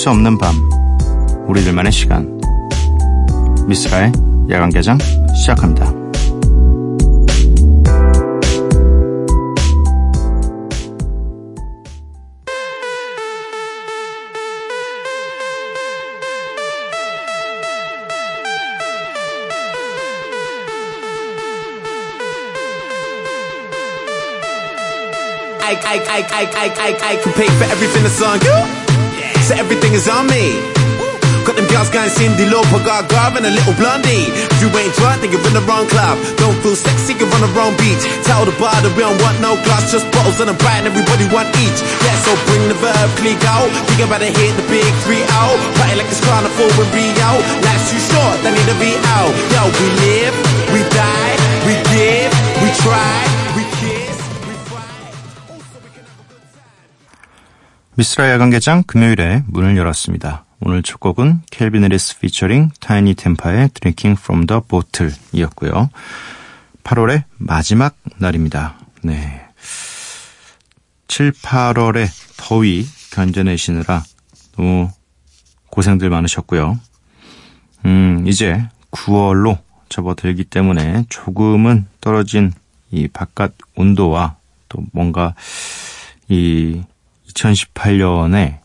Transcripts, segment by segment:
수 없는 밤 우리들만의 시간 미스라의 야간 개장 시작합니다. I, I, I, I, I, I, I can pay for everything that's on you. So everything is on me. Got them girls going Cindy Lauper, Gaga, and a little blondie. If you ain't drunk, then you're in the wrong club. Don't feel sexy, you're on the wrong beach. Tell the bar that we don't want no glass, just bottles and a bright, and everybody want each. Yeah, so bring the verb, click out. Think about to hit the big three out. Party like it's carnival in Rio. Life's too short, they need to be out. Yo, we live, we die, we give, we try, 미쓰라 야간 개장 금요일에 문을 열었습니다. 오늘 첫 곡은 Calvin Harris featuring Tinie Tempah의 Drinking from the Bottle 이었고요. 8월의 마지막 날입니다. 네. 7, 8월의 더위 견뎌내시느라 너무 고생들 많으셨고요. 음, 이제 9월로 접어들기 때문에 조금은 떨어진 이 바깥 온도와 또 뭔가 이 2018년에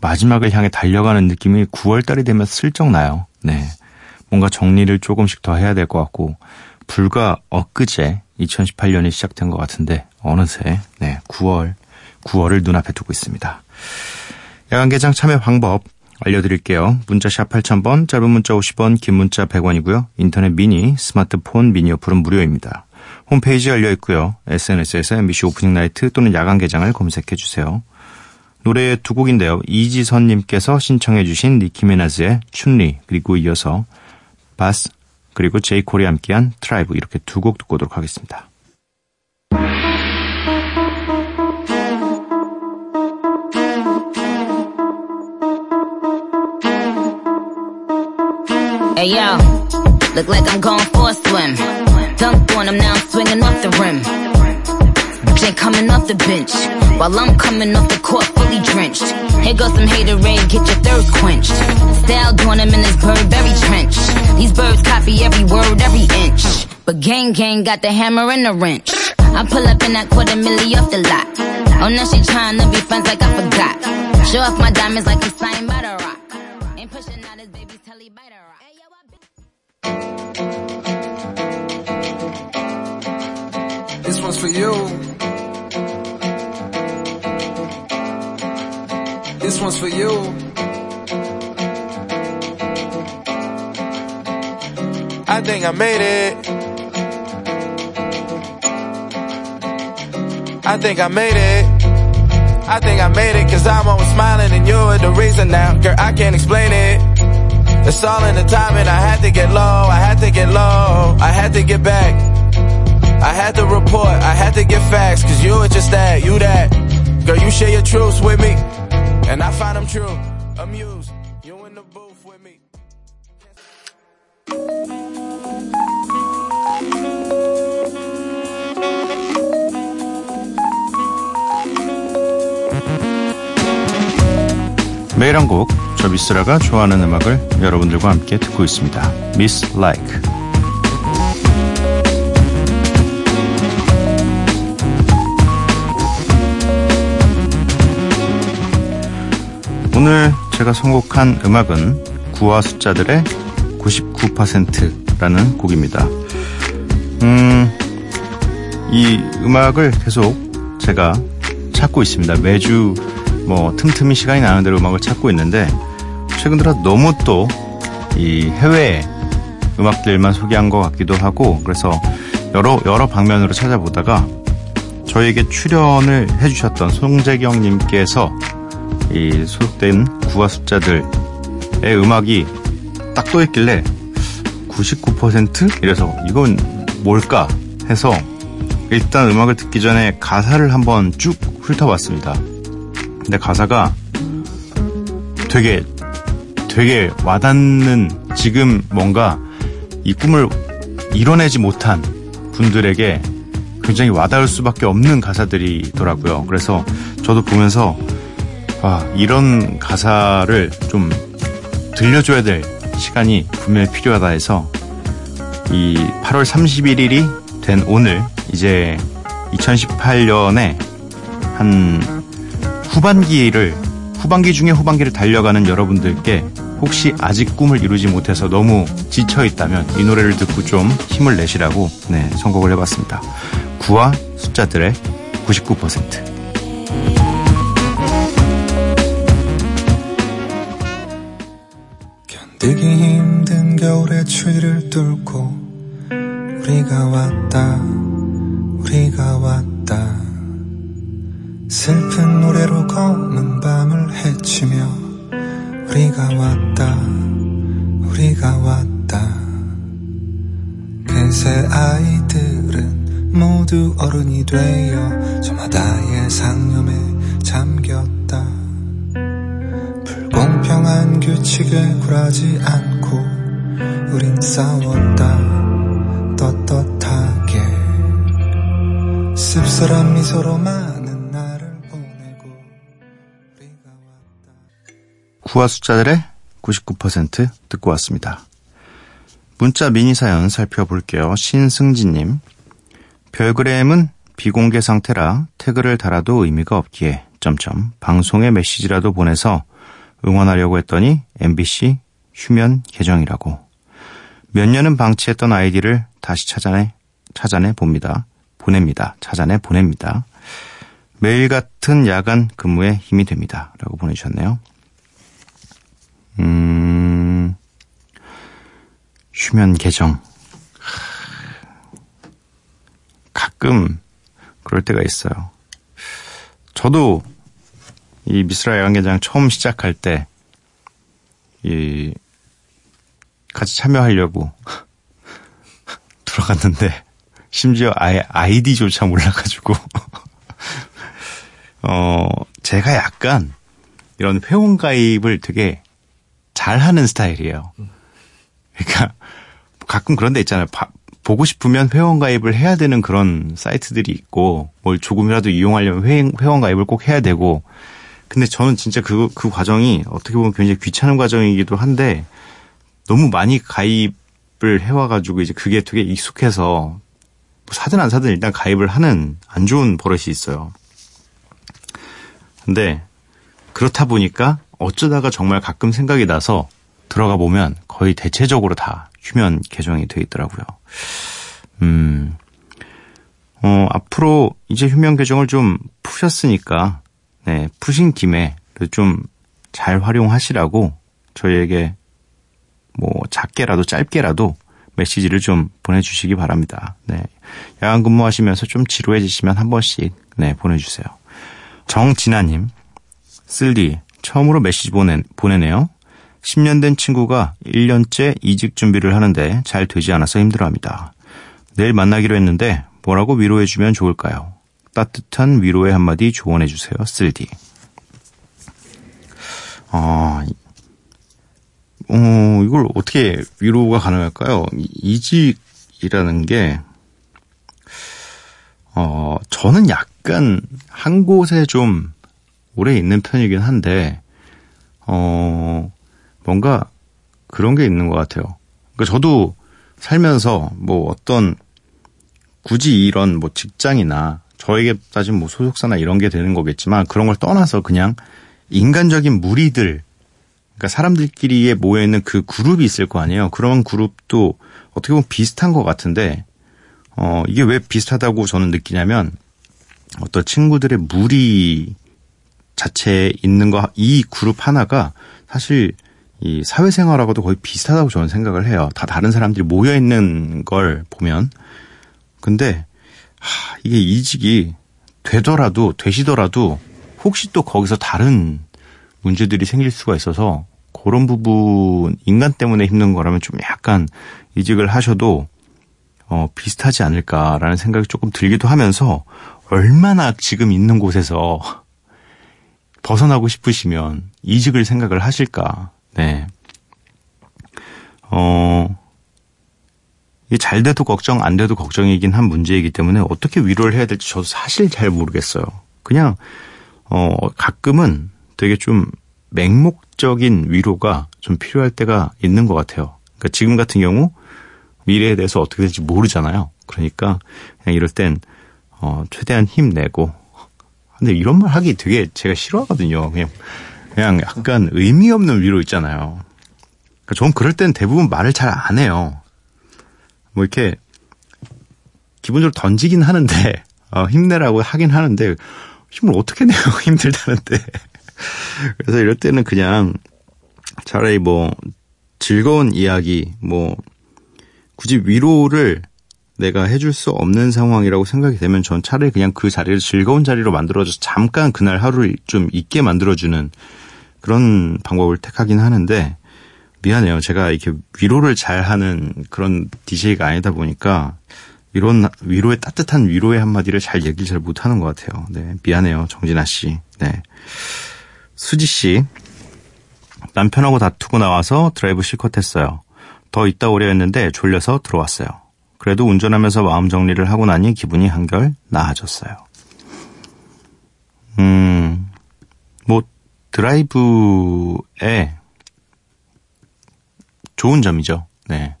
마지막을 향해 달려가는 느낌이 9월달이 되면 슬쩍 나요. 네. 뭔가 정리를 조금씩 더 해야 될 것 같고, 불과 엊그제 2018년이 시작된 것 같은데, 어느새, 네, 9월, 9월을 눈앞에 두고 있습니다. 야간 개장 참여 방법 알려드릴게요. 문자샵 8000번, 짧은 문자 50원, 긴 문자 100원이고요. 인터넷 미니, 스마트폰 미니 어플은 무료입니다. 홈페이지 열려 있고요. SNS에서 MBC Opening Night 또는 야간 개장을 검색해 주세요. 노래 두 곡인데요. 이지선님께서 신청해 주신 Nicki Minaj의 Chun-Li 그리고 이어서 Bas 그리고 J. Cole이 함께한 Tribe 이렇게 두 곡 듣고 오도록 하겠습니다. Hey look like I'm going for a swim. Dunked on him, now I'm swinging off the rim. Jay coming off the bench, while I'm coming off the court fully drenched. Here goes some haterade, get your thirst quenched. Style doing him in this Burberry trench. These birds copy every word, every inch. But gang gang got the hammer and the wrench. I pull up in that quarter milli off the lot. Oh, now she trying to be friends like I forgot. Show off my diamonds like I'm signed by the rock. Ain't pushing out his baby's telly by the rock. This one's for you. This one's for you. I think I made it. I think I made it. I think I made it cause I'm always smiling and you're the reason now. Girl, I can't explain it. It's all in the timing. I had to get low. I had to get low. I had to get back. I had to report, I had to get facts, cause you were just that, you that. Girl, you share your truths with me, and I find them true. Amused, you in the booth with me. 매일 한 곡, 저 미스라가 좋아하는 음악을 여러분들과 함께 듣고 있습니다. Miss Like. 오늘 제가 선곡한 음악은 구와 숫자들의 99%라는 곡입니다. 음, 이 음악을 계속 제가 찾고 있습니다. 매주 뭐 틈틈이 시간이 나는 대로 음악을 찾고 있는데 최근 들어 너무 또 이 해외 음악들만 소개한 것 같기도 하고 그래서 여러 여러 방면으로 찾아보다가 저에게 출연을 해주셨던 송재경님께서 이 소속된 구와 숫자들의 음악이 딱 떠 있길래 99% 이래서 이건 뭘까 해서 일단 음악을 듣기 전에 가사를 한번 쭉 훑어봤습니다. 근데 가사가 되게 되게 와닿는 지금 뭔가 이 꿈을 이뤄내지 못한 분들에게 굉장히 와닿을 수밖에 없는 가사들이더라고요. 그래서 저도 보면서 아, 이런 가사를 좀 들려줘야 될 시간이 분명히 필요하다 해서 이 8월 31일이 된 오늘 이제 2018년에 한 후반기를 후반기 중에 후반기를 달려가는 여러분들께 혹시 아직 꿈을 이루지 못해서 너무 지쳐 있다면 이 노래를 듣고 좀 힘을 내시라고 네, 선곡을 해봤습니다. 구와 숫자들의 99% 견디기 힘든 겨울의 추위를 뚫고 우리가 왔다 우리가 왔다. 슬픈 노래로 검은 밤을 헤치며 우리가 왔다 우리가 왔다. 그새 아이들은 모두 어른이 되어 저마다의 상념에 잠겼다 평한 규칙에 굴하지 않고 우린 싸웠다 떳떳하게 씁쓸한 미소로 많은 날을 보내고 우리가 왔다 구와 숫자들의 99% 듣고 왔습니다. 문자 미니 사연 살펴볼게요. 신승진님. 별그램은 비공개 상태라 태그를 달아도 의미가 없기에 점점 방송에 메시지라도 보내서 응원하려고 했더니 MBC 휴면 계정이라고. 몇 년은 방치했던 아이디를 다시 찾아내 찾아내 봅니다. 보냅니다. 찾아내 보냅니다. 매일 같은 야간 근무에 힘이 됩니다. 라고 보내주셨네요. 음, 휴면 계정. 가끔 그럴 때가 있어요. 저도 이 미스라 야간개장 처음 시작할 때, 이, 같이 참여하려고 들어갔는데, 심지어 아예 아이디조차 몰라가지고, 어, 제가 약간 이런 회원가입을 되게 잘하는 스타일이에요. 그러니까 가끔 그런 데 있잖아요. 바, 보고 싶으면 회원가입을 해야 되는 그런 사이트들이 있고 뭘 조금이라도 이용하려면 회, 회원가입을 꼭 해야 되고 근데 저는 진짜 그, 그 과정이 어떻게 보면 굉장히 귀찮은 과정이기도 한데 너무 많이 가입을 해와가지고 이제 그게 되게 익숙해서 뭐 사든 안 사든 일단 가입을 하는 안 좋은 버릇이 있어요. 근데 그렇다 보니까 어쩌다가 정말 가끔 생각이 나서 들어가 보면 거의 대체적으로 다 휴면 계정이 돼 있더라고요. 음, 어, 앞으로 이제 휴면 계정을 좀 푸셨으니까, 네, 푸신 김에 좀잘 활용하시라고 저희에게 뭐 작게라도 짧게라도 메시지를 좀 보내주시기 바랍니다. 네. 야간 근무하시면서 좀 지루해지시면 한 번씩, 네, 보내주세요. 정진아님, 쓸디, 처음으로 메시지 보내, 보내네요. 10년 된 친구가 1년째 이직 준비를 하는데 잘 되지 않아서 힘들어합니다. 내일 만나기로 했는데 뭐라고 위로해주면 좋을까요? 따뜻한 위로의 한마디 조언해 주세요. 쓸디. 아, 어, 이걸 어떻게 위로가 가능할까요? 이직이라는 게, 어, 저는 약간 한 곳에 좀 오래 있는 편이긴 한데, 어, 뭔가 그런 게 있는 것 같아요. 그러니까 저도 살면서 뭐 어떤 굳이 이런 뭐 직장이나 저에게 따진 뭐 소속사나 이런 게 되는 거겠지만 그런 걸 떠나서 그냥 인간적인 무리들 그러니까 사람들끼리에 모여 있는 그 그룹이 있을 거 아니에요. 그런 그룹도 어떻게 보면 비슷한 것 같은데 어 이게 왜 비슷하다고 저는 느끼냐면 어떤 친구들의 무리 자체에 있는 거 이 그룹 하나가 사실 이 사회생활하고도 거의 비슷하다고 저는 생각을 해요. 다 다른 사람들이 모여 있는 걸 보면 근데 하, 이게 이직이 되더라도 되시더라도 혹시 또 거기서 다른 문제들이 생길 수가 있어서 그런 부분 인간 때문에 힘든 거라면 좀 약간 이직을 하셔도 어, 비슷하지 않을까라는 생각이 조금 들기도 하면서 얼마나 지금 있는 곳에서 벗어나고 싶으시면 이직을 생각을 하실까. 네. 어, 이게 잘 돼도 걱정, 안 돼도 걱정이긴 한 문제이기 때문에 어떻게 위로를 해야 될지 저도 사실 잘 모르겠어요. 그냥, 어, 가끔은 되게 좀 맹목적인 위로가 좀 필요할 때가 있는 것 같아요. 그러니까 지금 같은 경우 미래에 대해서 어떻게 될지 모르잖아요. 그러니까 그냥 이럴 땐 어, 최대한 힘내고 근데 이런 말 하기 되게 제가 싫어하거든요. 그냥 그냥 약간 의미 없는 위로 있잖아요. 그러니까 전 그럴 땐 대부분 말을 잘 안 해요. 뭐 이렇게 기본적으로 던지긴 하는데 어, 힘내라고 하긴 하는데 힘을 어떻게 내요? 힘들다는데. 그래서 이럴 때는 그냥 차라리 뭐 즐거운 이야기 뭐 굳이 위로를 내가 해줄 수 없는 상황이라고 생각이 되면 전 차라리 그냥 그 자리를 즐거운 자리로 만들어줘서 잠깐 그날 하루를 좀 있게 만들어주는 그런 방법을 택하긴 하는데 미안해요. 제가 이렇게 위로를 잘 하는 그런 DJ가 아니다 보니까 이런 위로의 따뜻한 위로의 한마디를 잘 얘기를 잘 못하는 것 같아요. 네, 미안해요, 정진아 씨. 네, 수지 씨 남편하고 다투고 나와서 드라이브 실컷했어요. 더 있다 오려 했는데 졸려서 들어왔어요. 그래도 운전하면서 마음 정리를 하고 나니 기분이 한결 나아졌어요. 음, 뭐 드라이브에 좋은 점이죠. 네.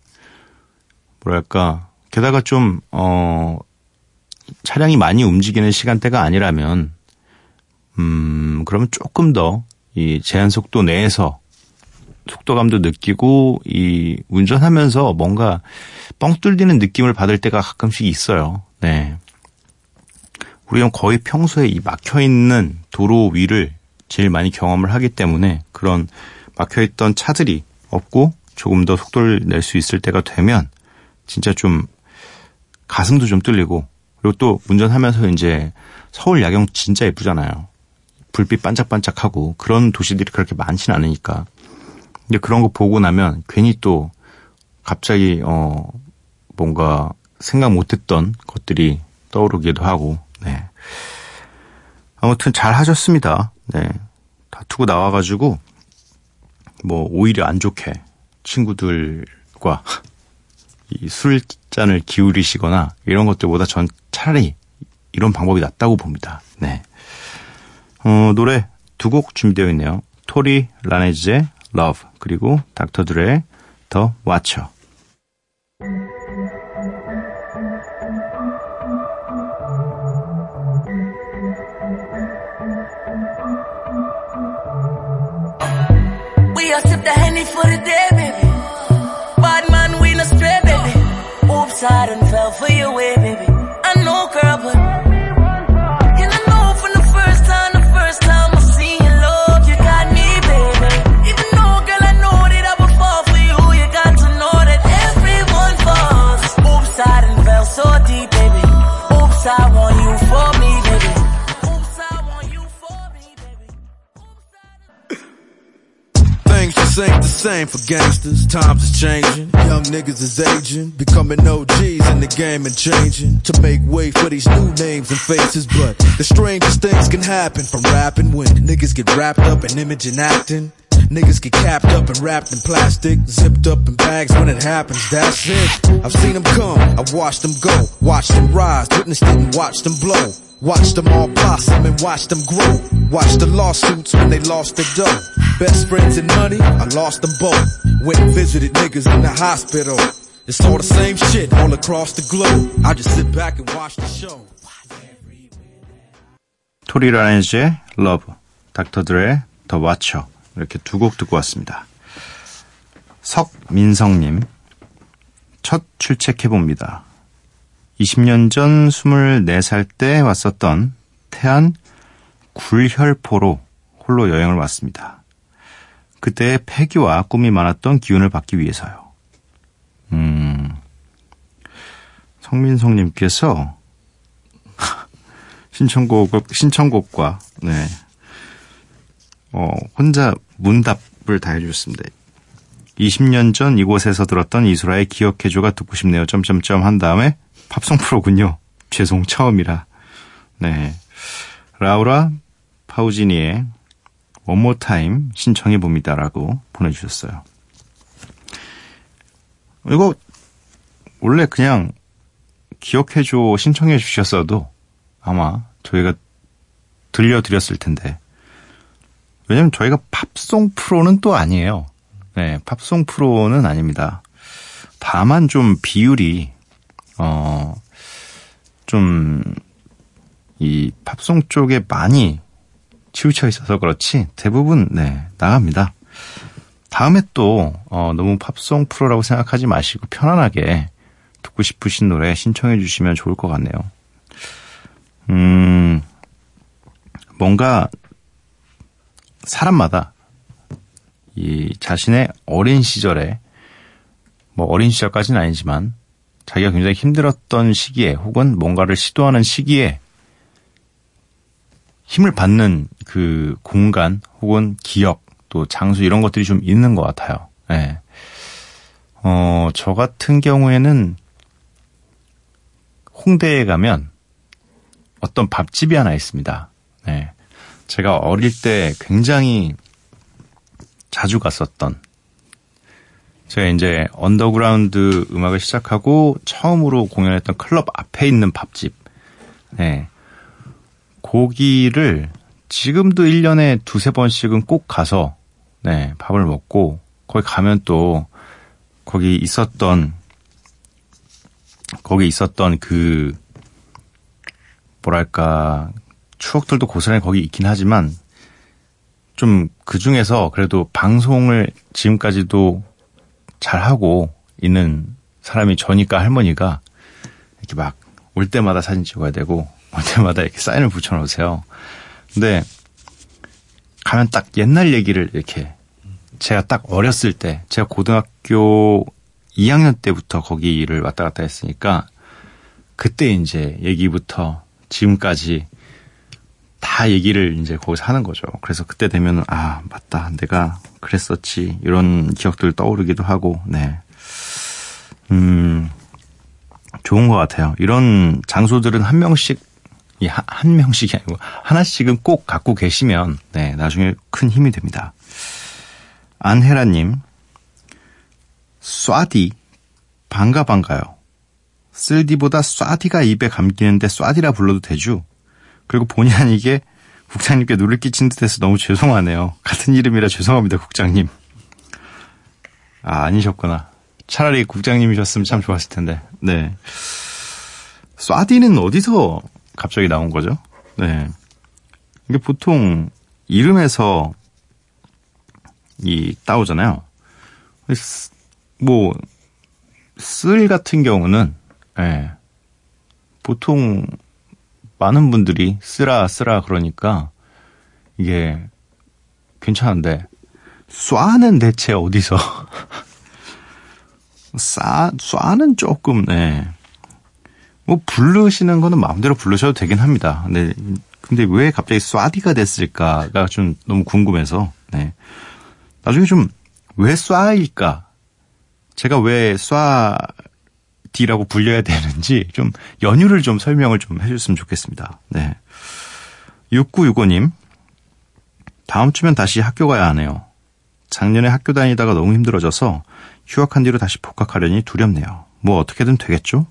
뭐랄까 게다가 좀, 어, 차량이 많이 움직이는 시간대가 아니라면, 음, 그러면 조금 더 이 제한 속도 내에서 속도감도 느끼고 이 운전하면서 뭔가 뻥 뚫리는 느낌을 받을 때가 가끔씩 있어요. 네. 우리는 거의 평소에 이 막혀 있는 도로 위를 제일 많이 경험을 하기 때문에 그런 막혀 있던 차들이 없고 조금 더 속도를 낼 수 있을 때가 되면 진짜 좀 가슴도 좀 뚫리고 그리고 또 운전하면서 이제 서울 야경 진짜 예쁘잖아요. 불빛 반짝반짝하고 그런 도시들이 그렇게 많지는 않으니까. 근데 그런 거 보고 나면 괜히 또 갑자기 어 뭔가 생각 못했던 것들이 떠오르기도 하고. 네. 아무튼 잘 하셨습니다. 네. 다투고 나와가지고 뭐 오히려 안 좋게 친구들과 이 술잔을 기울이시거나 이런 것들보다 전 차라리 이런 방법이 낫다고 봅니다. 네. 어, 노래 두 곡 준비되어 있네요. 토리 라네즈의 Love 그리고 닥터 드레의 The Watcher. We sip the Henny for the day, baby. Bad man, we no stray, baby. Oops, I done fell for your way, baby. I know, girl, but. Just ain't the same for gangsters. Times is changing. Young niggas is aging. Becoming OGs in the game and changing. To make way for these new names and faces. But the strangest things can happen from rapping when niggas get wrapped up in image and acting. Niggas get capped up and wrapped in plastic, zipped up in bags when it happens, that's it. I've seen them come, I've watched them go, watched them rise, witnessed it and watched them blow. Watched them all blossom and watched them grow. Watched the lawsuits when they lost their dough. Best friends and money, I lost them both. Went and visited niggas in the hospital. It's all the same shit all across the globe. I just sit back and watch the show. 토리 라렌즈의 Love, 닥터 드레의 The Watcher 이렇게 두 곡 듣고 왔습니다. 석민성님 첫 출첵해봅니다. 20년 전 24살 때 왔었던 태안 굴혈포로 홀로 여행을 왔습니다. 그때의 패기와 꿈이 많았던 기운을 받기 위해서요. 음, 성민성님께서 신청곡, 신청곡과, 네. 어, 혼자 문답을 다 해주셨습니다. 20년 전 이곳에서 들었던 이소라의 기억해줘가 듣고 싶네요. 점점점 한 다음에 팝송 프로군요. 죄송, 처음이라. 네. 라우라 파우지니의 One More Time 신청해 봅니다라고 보내주셨어요. 이거 원래 그냥 기억해줘 신청해 주셨어도 아마 저희가 들려드렸을 텐데 왜냐면 저희가 팝송 프로는 또 아니에요. 네, 팝송 프로는 아닙니다. 다만 좀 비율이, 어, 좀, 이 팝송 쪽에 많이 치우쳐 있어서 그렇지 대부분, 네, 나갑니다. 다음에 또, 어, 너무 팝송 프로라고 생각하지 마시고 편안하게 듣고 싶으신 노래 신청해 주시면 좋을 것 같네요. 음, 뭔가 사람마다 이 자신의 어린 시절에 뭐 어린 시절까지는 아니지만 자기가 굉장히 힘들었던 시기에 혹은 뭔가를 시도하는 시기에 힘을 받는 그 공간 혹은 기억 또 장소 이런 것들이 좀 있는 것 같아요. 예. 네. 어, 저 같은 경우에는 홍대에 가면 어떤 밥집이 하나 있습니다. 네. 제가 어릴 때 굉장히 자주 갔었던 제가 이제 언더그라운드 음악을 시작하고 처음으로 공연했던 클럽 앞에 있는 밥집. 네. 거기를 지금도 1년에 두세 번씩은 꼭 가서 네, 밥을 먹고 거기 가면 또 거기 있었던 거기 있었던 그 뭐랄까 추억들도 고스란히 거기 있긴 하지만 좀 그 중에서 그래도 방송을 지금까지도 잘 하고 있는 사람이 저니까 할머니가 이렇게 막 올 때마다 사진 찍어야 되고 올 때마다 이렇게 사인을 붙여 놓으세요. 근데 가면 딱 옛날 얘기를 이렇게 제가 딱 어렸을 때 제가 고등학교 2학년 때부터 거기를 왔다 갔다 했으니까 그때 이제 얘기부터 지금까지 다 얘기를 이제 거기서 하는 거죠. 그래서 그때 되면 아 맞다 내가 그랬었지 이런 기억들 떠오르기도 하고 네. 음 좋은 것 같아요. 이런 장소들은 한 명씩 한, 한 명씩이 아니고 하나씩은 꼭 갖고 계시면 네 나중에 큰 힘이 됩니다. 안혜라님 쏴디 반가 반가요. 쓸디보다 쏴디가 입에 감기는데 쏴디라 불러도 되죠? 그리고 본의 아니게 국장님께 누를 끼친 듯해서 너무 죄송하네요. 같은 이름이라 죄송합니다, 국장님. 아, 아니셨구나. 차라리 국장님이셨으면 참 좋았을 텐데. 네. 쏴디는 어디서 갑자기 나온 거죠? 네. 이게 보통 이름에서 이 따오잖아요. 뭐, 쓸 같은 경우는, 예. 보통 많은 분들이 쓰라, 쓰라 그러니까 이게 괜찮은데, 쏴는 대체 어디서? 싸, 쏴는 조금, 네. 뭐, 부르시는 거는 마음대로 부르셔도 되긴 합니다. 근데, 근데 왜 갑자기 쏴디가 됐을까가 좀 너무 궁금해서, 네. 나중에 좀, 왜 쏴일까? 제가 왜 쏴 디라고 불려야 되는지 좀 연유를 좀 설명을 좀 해줬으면 좋겠습니다. 네. 6965님, 다음 주면 다시 학교 가야 하네요. 작년에 학교 다니다가 너무 힘들어져서 휴학한 뒤로 다시 복학하려니 두렵네요. 뭐 어떻게든 되겠죠?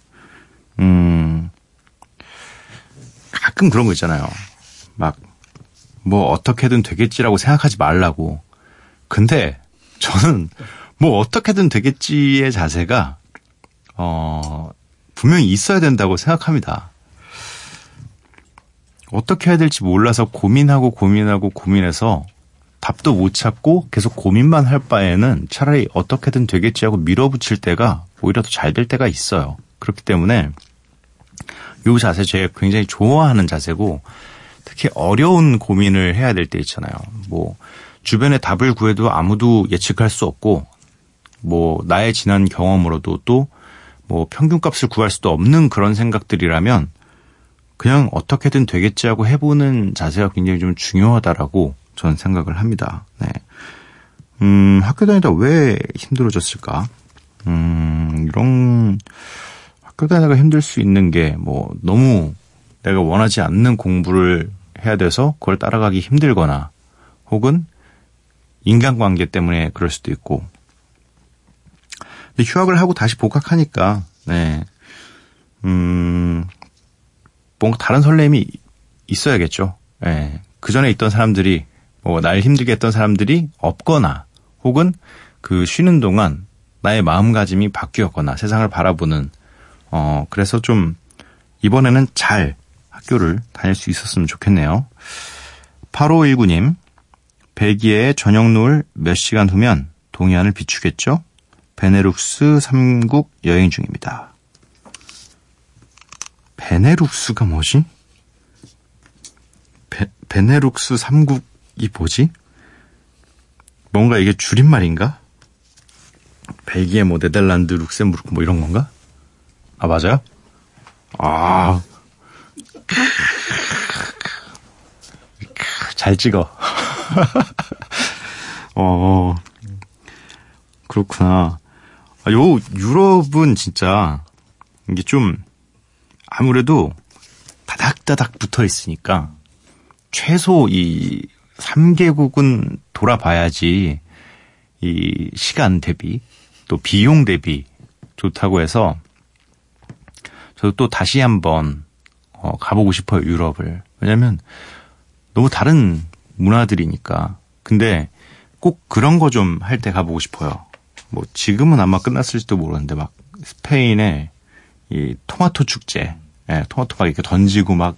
음, 가끔 그런 거 있잖아요. 막, 뭐 어떻게든 되겠지라고 생각하지 말라고. 근데 저는 뭐 어떻게든 되겠지의 자세가, 어, 분명히 있어야 된다고 생각합니다. 어떻게 해야 될지 몰라서 고민하고 고민하고 고민해서 답도 못 찾고 계속 고민만 할 바에는 차라리 어떻게든 되겠지 하고 밀어붙일 때가 오히려 더 잘 될 때가 있어요. 그렇기 때문에 요 자세 제가 굉장히 좋아하는 자세고 특히 어려운 고민을 해야 될 때 있잖아요. 뭐 주변에 답을 구해도 아무도 예측할 수 없고 뭐 나의 지난 경험으로도 또 뭐 평균값을 구할 수도 없는 그런 생각들이라면 그냥 어떻게든 되겠지 하고 해보는 자세가 굉장히 좀 중요하다라고 저는 생각을 합니다. 네. 음, 학교 다니다 왜 힘들어졌을까? 음, 이런 학교 다니다가 힘들 수 있는 게 뭐 너무 내가 원하지 않는 공부를 해야 돼서 그걸 따라가기 힘들거나 혹은 인간관계 때문에 그럴 수도 있고 근데 휴학을 하고 다시 복학하니까 네. 음, 뭔가 다른 설렘이 있어야겠죠. 예. 그 전에 있던 사람들이 뭐 날 힘들게 했던 사람들이 없거나 혹은 그 쉬는 동안 나의 마음가짐이 바뀌었거나 세상을 바라보는 어 그래서 좀 이번에는 잘 학교를 다닐 수 있었으면 좋겠네요. 8519님 벨기에의 저녁 노을 몇 시간 후면 동해안을 비추겠죠? 베네룩스 3국 여행 중입니다. 베네룩스가 뭐지? 베, 베네룩스 3국이 뭐지? 뭔가 이게 줄임말인가? 벨기에, 뭐, 네덜란드, 룩셈부르크, 뭐, 이런 건가? 아, 맞아요? 아. 잘 찍어. 어, 그렇구나. 아, 요, 유럽은 진짜, 이게 좀, 아무래도 다닥다닥 붙어 있으니까, 최소 이 3개국은 돌아봐야지, 이 시간 대비, 또 비용 대비 좋다고 해서, 저도 또 다시 한번, 어, 가보고 싶어요, 유럽을. 왜냐면, 너무 다른 문화들이니까. 근데 꼭 그런 거 좀 할 때 가보고 싶어요. 뭐 지금은 아마 끝났을지도 모르는데 막 스페인의 이 토마토 축제, 예, 토마토 막 이렇게 던지고 막,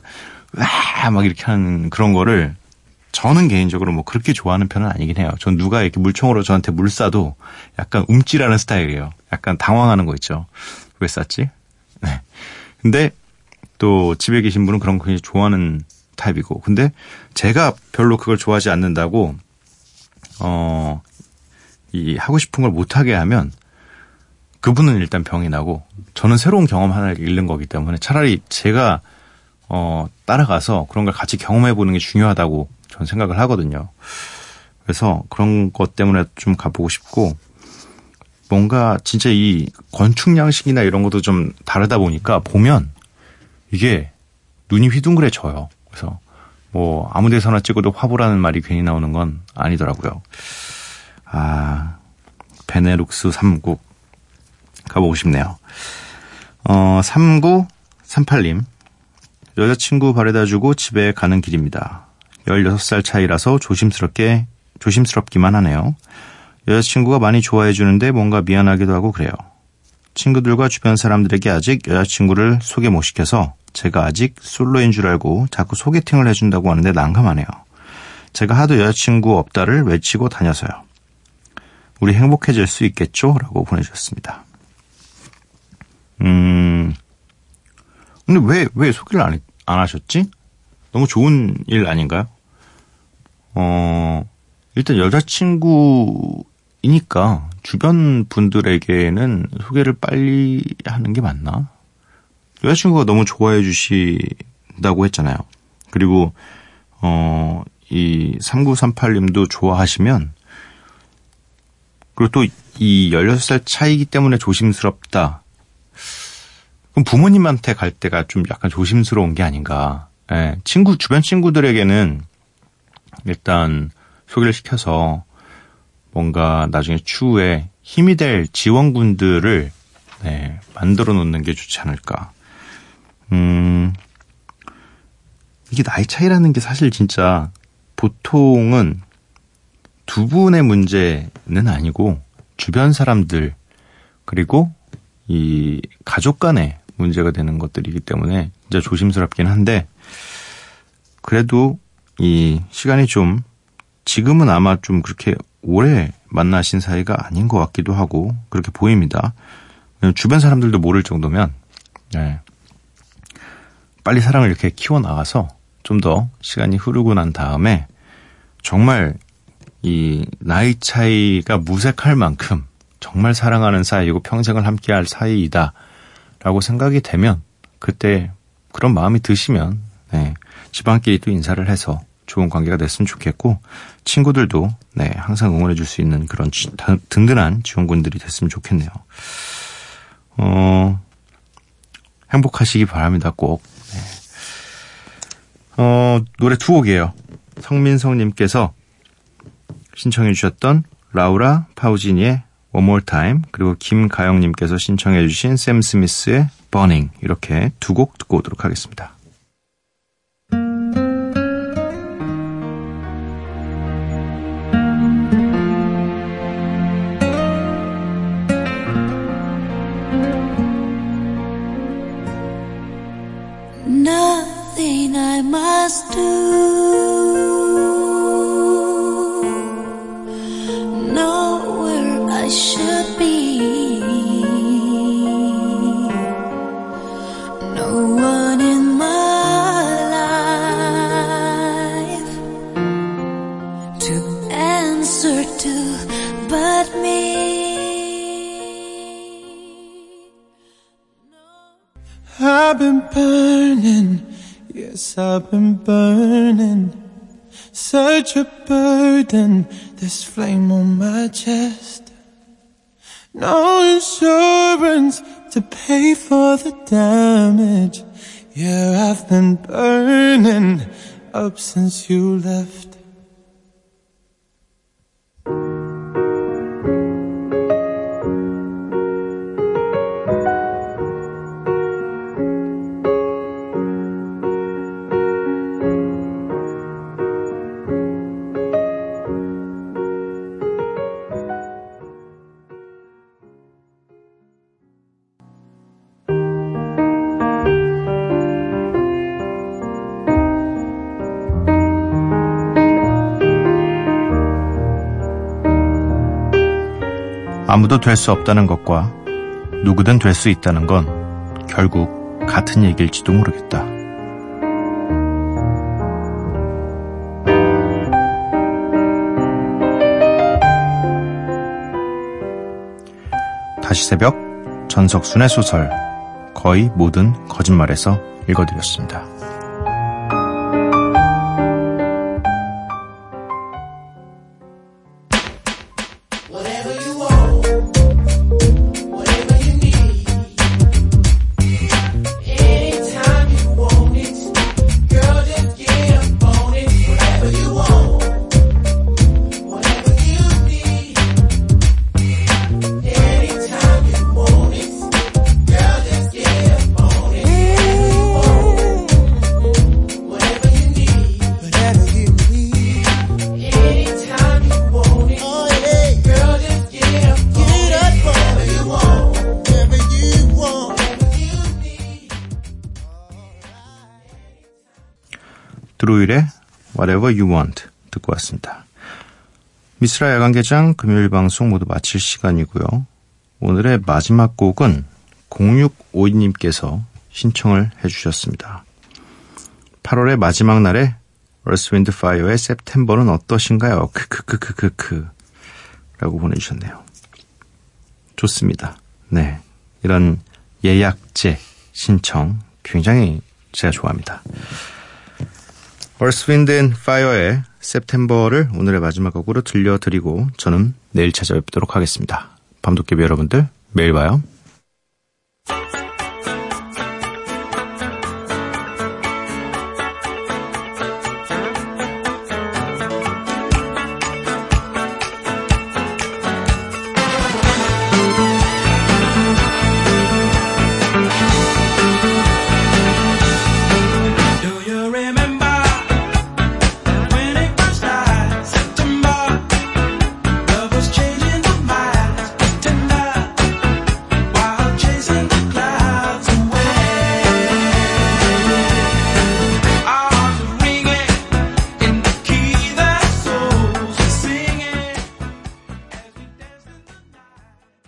와! 막 이렇게 하는 그런 거를 저는 개인적으로 뭐 그렇게 좋아하는 편은 아니긴 해요. 전 누가 이렇게 물총으로 저한테 물 쏴도 약간 움찔하는 스타일이에요. 약간 당황하는 거 있죠. 왜 쐈지? 네. 근데 또 집에 계신 분은 그런 거 굉장히 좋아하는 타입이고. 근데 제가 별로 그걸 좋아하지 않는다고, 어, 이 하고 싶은 걸 못하게 하면 그분은 일단 병이 나고 저는 새로운 경험 하나를 잃는 거기 때문에 차라리 제가 어, 따라가서 그런 걸 같이 경험해 보는 게 중요하다고 저는 생각을 하거든요. 그래서 그런 것 때문에 좀 가보고 싶고 뭔가 진짜 이 건축 양식이나 이런 것도 좀 다르다 보니까 보면 이게 눈이 휘둥그레져요. 그래서 뭐 아무 데서나 찍어도 화보라는 말이 괜히 나오는 건 아니더라고요. 아, 베네룩스 3국 가보고 싶네요. 어, 3938님. 여자친구 바래다 주고 집에 가는 길입니다. 16살 차이라서 조심스럽게, 조심스럽기만 하네요. 여자친구가 많이 좋아해 주는데 뭔가 미안하기도 하고 그래요. 친구들과 주변 사람들에게 아직 여자친구를 소개 못 시켜서 제가 아직 솔로인 줄 알고 자꾸 소개팅을 해준다고 하는데 난감하네요. 제가 하도 여자친구 없다를 외치고 다녀서요. 우리 행복해질 수 있겠죠? 라고 보내주셨습니다. 음, 근데 왜, 왜 소개를 안, 안 하셨지? 너무 좋은 일 아닌가요? 어, 일단 여자친구이니까 주변 분들에게는 소개를 빨리 하는 게 맞나? 여자친구가 너무 좋아해 주신다고 했잖아요. 그리고, 어, 이 3938님도 좋아하시면, 그리고 또 이 16살 차이기 때문에 조심스럽다. 그럼 부모님한테 갈 때가 좀 약간 조심스러운 게 아닌가. 예, 친구, 주변 친구들에게는 일단 소개를 시켜서 뭔가 나중에 추후에 힘이 될 지원군들을 네, 만들어 놓는 게 좋지 않을까. 음, 이게 나이 차이라는 게 사실 진짜 보통은 두 분의 문제는 아니고 주변 사람들 그리고 이 가족 간의 문제가 되는 것들이기 때문에 진짜 조심스럽긴 한데 그래도 이 시간이 좀 지금은 아마 좀 그렇게 오래 만나신 사이가 아닌 것 같기도 하고 그렇게 보입니다. 주변 사람들도 모를 정도면 네. 빨리 사랑을 이렇게 키워 나가서 좀 더 시간이 흐르고 난 다음에 정말 이 나이 차이가 무색할 만큼 정말 사랑하는 사이이고 평생을 함께할 사이이다 라고 생각이 되면 그때 그런 마음이 드시면 네, 집안끼리 또 인사를 해서 좋은 관계가 됐으면 좋겠고 친구들도 네 항상 응원해 줄 수 있는 그런 지, 든든한 지원군들이 됐으면 좋겠네요. 어 행복하시기 바랍니다 꼭. 네. 어 노래 두 곡이에요. 성민성님께서 신청해 주셨던 라우라 파우지니의 One More Time 그리고 김가영님께서 신청해 주신 샘 스미스의 Burning 이렇게 두 곡 듣고 오도록 하겠습니다. I've been burning. Such a burden, this flame on my chest. No insurance to pay for the damage. Yeah, I've been burning up since you left. 아무도 될 수 없다는 것과 누구든 될 수 있다는 건 결국 같은 얘기일지도 모르겠다. 다시 새벽 전석순의 소설 거의 모든 거짓말에서 읽어드렸습니다. Whatever You Want 듣고 왔습니다. 미스라 야간개장 금요일 방송 모두 마칠 시간이고요. 오늘의 마지막 곡은 0652님께서 신청을 해주셨습니다. 8월의 마지막 날에 Wind, Fire의 September는 어떠신가요? 크크크크크크 라고 보내주셨네요. 좋습니다. 네. 이런 예약제 신청 굉장히 제가 좋아합니다. Earth, Wind and Fire의 September를 오늘의 마지막 곡으로 들려드리고 저는 내일 찾아뵙도록 하겠습니다. 밤도깨비 여러분들 매일 봐요.